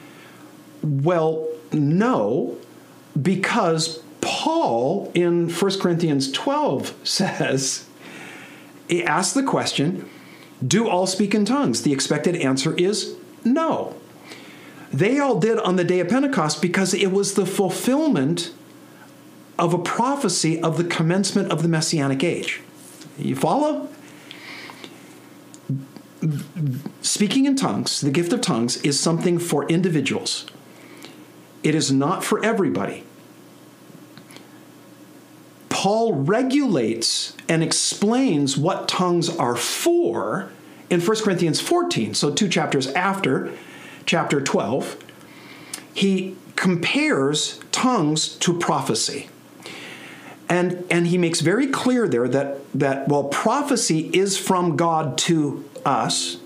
Well, no, because Paul in 1 Corinthians 12 says, he asks the question, Do all speak in tongues? The expected answer is no. They all did on the day of Pentecost because it was the fulfillment of a prophecy of the commencement of the Messianic age. You follow? Speaking in tongues, the gift of tongues, is something for individuals. It is not for everybody. Paul regulates and explains what tongues are for in 1 Corinthians 14, so two chapters after chapter 12. He compares tongues to prophecy. And, and he makes very clear there that, that while prophecy is from God to us,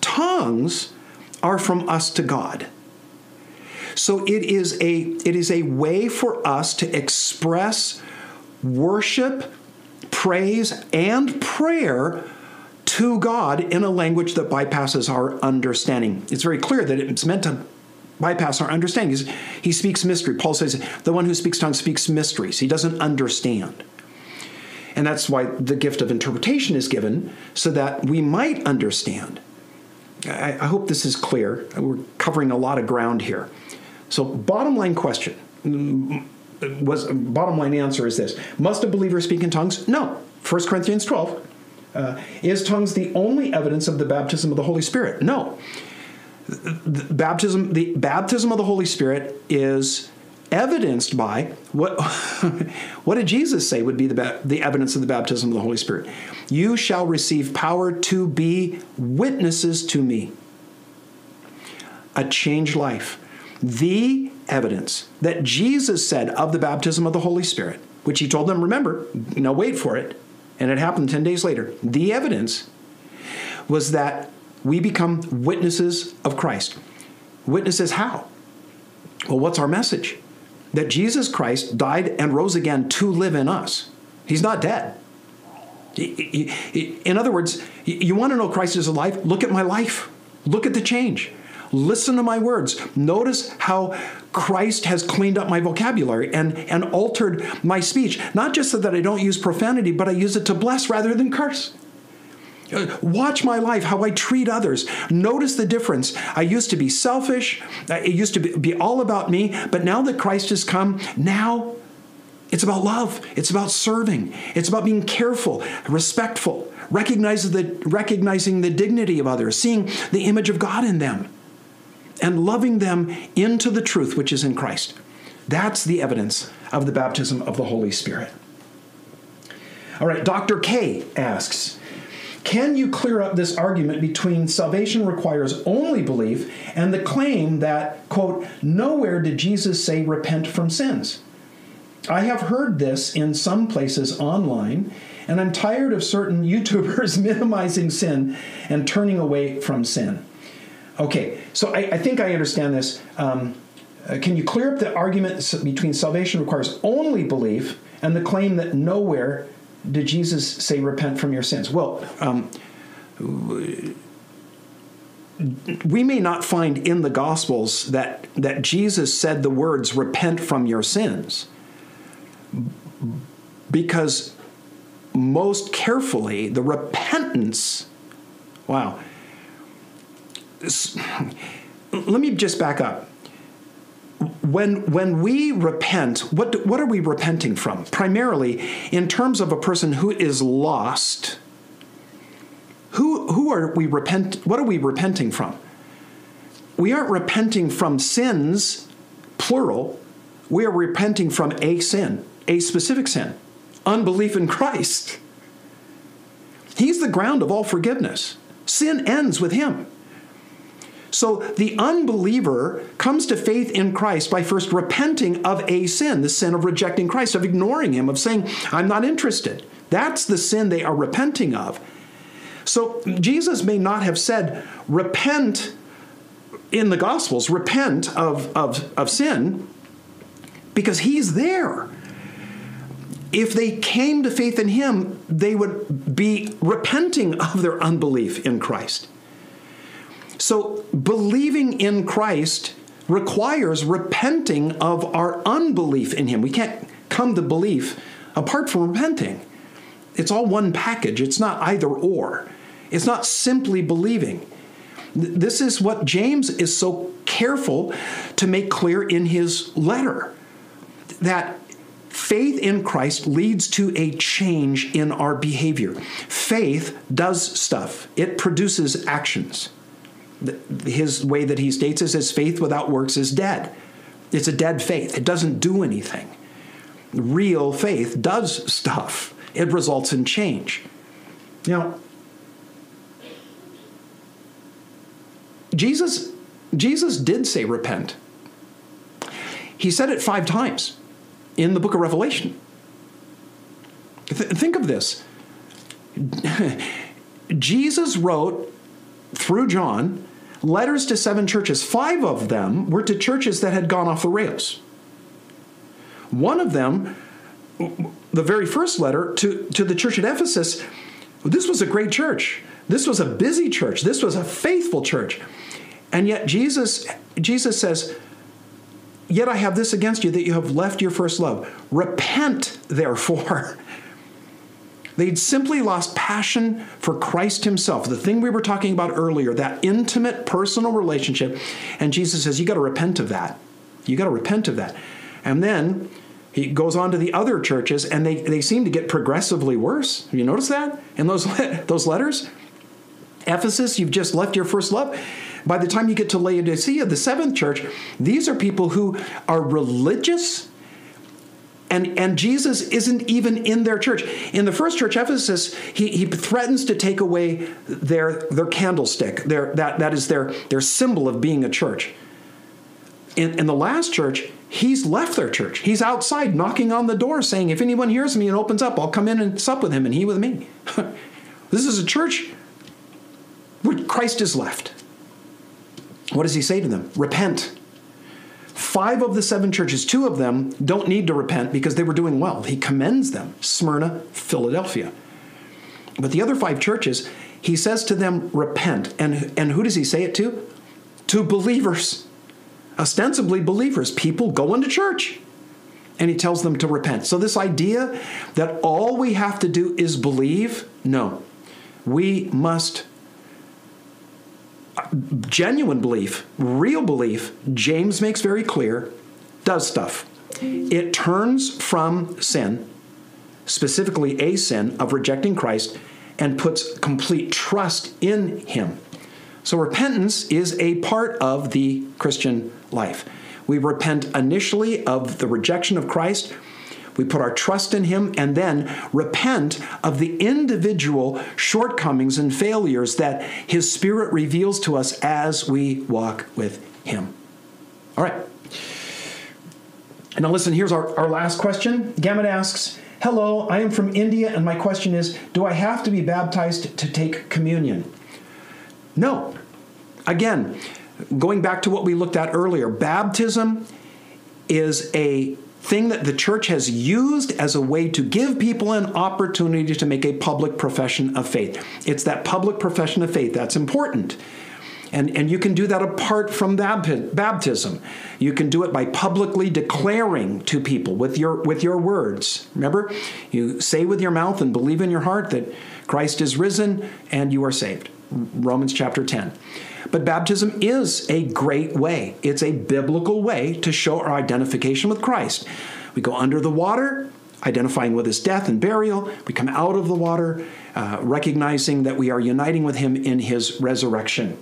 tongues are from us to God. So it is a it is a way for us to express worship, praise, and prayer to God in a language that bypasses our understanding. It's very clear that it's meant to bypass our understanding. He speaks mystery. Paul says, the one who speaks tongues speaks mysteries. He doesn't understand. And that's why the gift of interpretation is given, so that we might understand. I, I hope this is clear. We're covering a lot of ground here. So, bottom line question was bottom line answer is this: Must a believer speak in tongues? No. 1 Corinthians 12 Uh, is tongues the only evidence of the baptism of the Holy Spirit? No. The baptism, the baptism of the Holy Spirit is evidenced by what what did Jesus say would be the, the evidence of the baptism of the Holy Spirit? You shall receive power to be witnesses to me. A changed life. The evidence that Jesus said of the baptism of the Holy Spirit, which he told them, remember, now wait for it, and it happened 10 days later. The evidence was that we become witnesses of Christ. Witnesses how? Well, what's our message? that Jesus Christ died and rose again to live in us. He's not dead. In other words, you want to know Christ is alive? Look at my life. Look at the change. Listen to my words. Notice how Christ has cleaned up my vocabulary and, and altered my speech. Not just so that I don't use profanity, but I use it to bless rather than curse. Watch my life, how I treat others. Notice the difference. I used to be selfish, uh, it used to be all about me, but now that Christ has come, now it's about love, it's about serving, it's about being careful, respectful, recognizing the, recognizing the dignity of others, seeing the image of God in them, and loving them into the truth which is in Christ. That's the evidence of the baptism of the Holy Spirit. All right, Dr. K asks, can you clear up this argument between salvation requires only belief and the claim that, quote, nowhere did Jesus say repent from sins? I have heard this in some places online, and I'm tired of certain YouTubers minimizing sin and turning away from sin. Okay, so I, I think I understand this. Um, uh, can you clear up the argument between salvation requires only belief and the claim that nowhere did Jesus say, repent from your sins? Well, um, we may not find in the Gospels that, that Jesus said the words, repent from your sins, because most carefully, the repentance, wow. Let me just back up when when we repent, what what are we repenting from? Primarily, in terms of a person who is lost. Who who are we repent? What are we repenting from? We aren't repenting from sins, plural. We are repenting from a sin, a specific sin, unbelief in Christ. He's the ground of all forgiveness. Sin ends with him. So the unbeliever comes to faith in Christ by first repenting of a sin, the sin of rejecting Christ, of ignoring Him, of saying, I'm not interested. That's the sin they are repenting of. So Jesus may not have said, repent in the Gospels, repent of, of, of sin, because He's there. If they came to faith in Him, they would be repenting of their unbelief in Christ. So believing in Christ requires repenting of our unbelief in Him. We can't come to belief apart from repenting. It's all one package, it's not either or. It's not simply believing. This is what James is so careful to make clear in his letter that faith in Christ leads to a change in our behavior. Faith does stuff, it produces actions his way that he states is his faith without works is dead. It's a dead faith. It doesn't do anything. Real faith does stuff. It results in change. Now, Jesus Jesus did say repent. He said it 5 times in the book of Revelation. Th- think of this. Jesus wrote through John letters to seven churches. Five of them were to churches that had gone off the rails. One of them, the very first letter to, to the church at Ephesus, this was a great church. This was a busy church. This was a faithful church. And yet Jesus, Jesus says, Yet I have this against you that you have left your first love. Repent, therefore, They'd simply lost passion for Christ Himself, the thing we were talking about earlier, that intimate personal relationship. And Jesus says, You got to repent of that. You got to repent of that. And then He goes on to the other churches, and they, they seem to get progressively worse. Have you noticed that in those, those letters? Ephesus, you've just left your first love. By the time you get to Laodicea, the seventh church, these are people who are religious and, and Jesus isn't even in their church. In the first church, Ephesus, he, he threatens to take away their, their candlestick. Their, that, that is their, their symbol of being a church. In, in the last church, he's left their church. He's outside knocking on the door saying, If anyone hears me and opens up, I'll come in and sup with him and he with me. this is a church where Christ is left. What does he say to them? Repent Five of the seven churches, two of them don't need to repent because they were doing well. He commends them Smyrna, Philadelphia. But the other five churches, he says to them, repent. And, and who does he say it to? To believers, ostensibly believers, people going to church. And he tells them to repent. So, this idea that all we have to do is believe, no. We must genuine belief, real belief, James makes very clear, does stuff. It turns from sin, specifically a sin of rejecting Christ, and puts complete trust in Him. So repentance is a part of the Christian life. We repent initially of the rejection of Christ we put our trust in Him and then repent of the individual shortcomings and failures that His Spirit reveals to us as we walk with Him. All right. Now listen, here's our, our last question. Gamet asks, Hello, I am from India, and my question is Do I have to be baptized to take communion? No. Again, going back to what we looked at earlier, baptism is a thing that the church has used as a way to give people an opportunity to make a public profession of faith. It's that public profession of faith that's important. And, and you can do that apart from baptism. You can do it by publicly declaring to people with your, with your words. Remember, you say with your mouth and believe in your heart that Christ is risen and you are saved. Romans chapter 10. But baptism is a great way. It's a biblical way to show our identification with Christ. We go under the water, identifying with his death and burial. We come out of the water, uh, recognizing that we are uniting with him in his resurrection.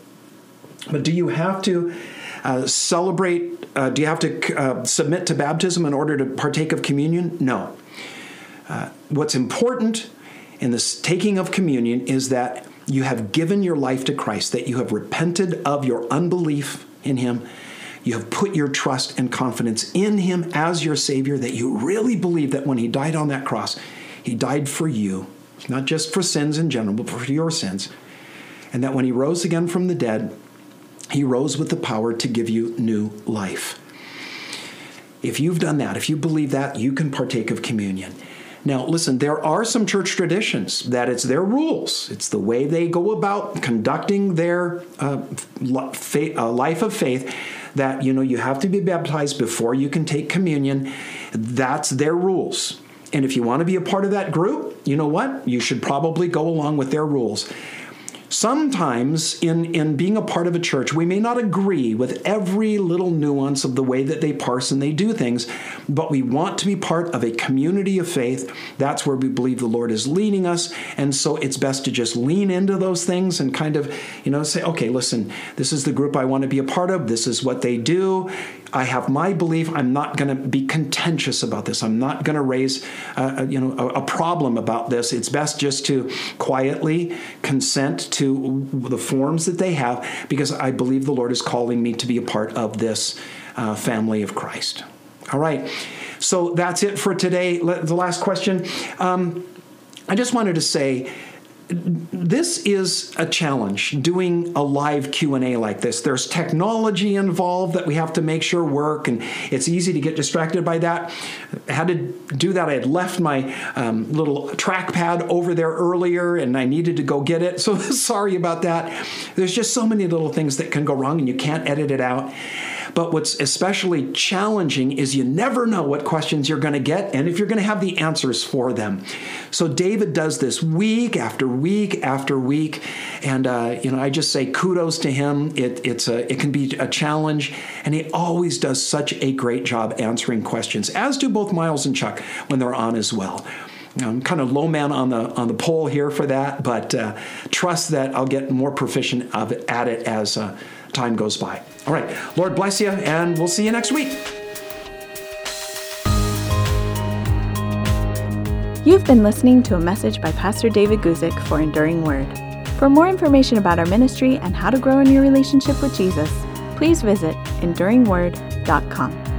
But do you have to uh, celebrate? Uh, do you have to uh, submit to baptism in order to partake of communion? No. Uh, what's important in this taking of communion is that you have given your life to Christ, that you have repented of your unbelief in Him. You have put your trust and confidence in Him as your Savior, that you really believe that when He died on that cross, He died for you, not just for sins in general, but for your sins. And that when He rose again from the dead, He rose with the power to give you new life. If you've done that, if you believe that, you can partake of communion. Now, listen, there are some church traditions that it's their rules. It's the way they go about conducting their uh, uh, life of faith that, you know, you have to be baptized before you can take communion. That's their rules. And if you want to be a part of that group, you know what? You should probably go along with their rules. Sometimes, in, in being a part of a church, we may not agree with every little nuance of the way that they parse and they do things, but we want to be part of a community of faith. That's where we believe the Lord is leading us. And so it's best to just lean into those things and kind of, you know, say, okay, listen, this is the group I want to be a part of. This is what they do. I have my belief. I'm not going to be contentious about this. I'm not going to raise, uh, you know, a, a problem about this. It's best just to quietly consent to the forms that they have because I believe the Lord is calling me to be a part of this uh, family of Christ. All right. So that's it for today. The last question. Um, I just wanted to say this is a challenge doing a live q&a like this. There's technology involved that we have to make sure work and it's easy to get distracted by that. I had to do that. I had left my um, little trackpad over there earlier and i needed to go get it. So sorry about that. There's just so many little things that can go wrong and you can't edit it out But what's especially challenging is you never know what questions you're going to get and if you're going to have the answers for them. So David does this week after week after week, and uh, you know I just say kudos to him. It, it's a it can be a challenge, and he always does such a great job answering questions, as do both Miles and Chuck when they're on as well. I'm kind of low man on the on the pole here for that, but uh, trust that I'll get more proficient of at it as uh, time goes by. All right, Lord bless you, and we'll see you next week. You've been listening to a message by Pastor David Guzik for Enduring Word. For more information about our ministry and how to grow in your relationship with Jesus, please visit enduringword.com.